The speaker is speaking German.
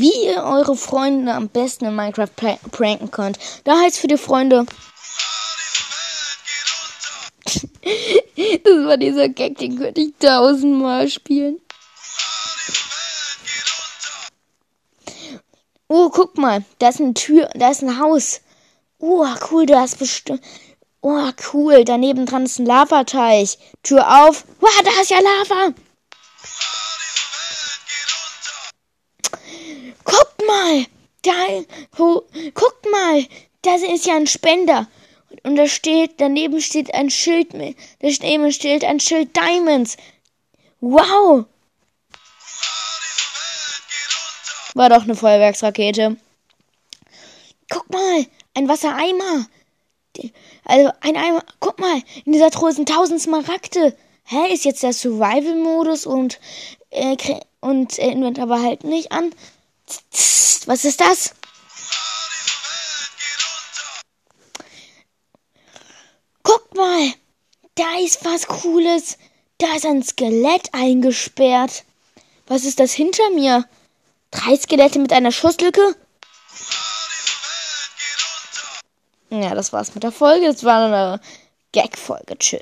wie ihr eure Freunde am besten in Minecraft pranken könnt. Da heißt für die Freunde. das war dieser Gag, den könnte ich tausendmal spielen. Oh, guck mal, da ist eine Tür, da ist ein Haus. Oh, cool, da ist bestimmt. Oh, cool, daneben dran ist ein Lavateich. Tür auf. Wow, da ist ja Lava. Guck mal, da, oh, guck mal, da ist ja ein Spender. Und da steht, daneben steht ein Schild, daneben steht ein Schild Diamonds. Wow. War doch eine Feuerwerksrakete. Guck mal, ein Wassereimer. Also ein Eimer. Guck mal, in dieser Truhe sind tausend Smaragde. Hä, ist jetzt der Survival-Modus und äh, und äh, Inventar aber halt nicht an. Was ist das? Guck mal, da ist was Cooles. Da ist ein Skelett eingesperrt. Was ist das hinter mir? Drei Skelette mit einer Schusslücke? Ja, das war's mit der Folge. Es war eine Gag-Folge. Tschüss.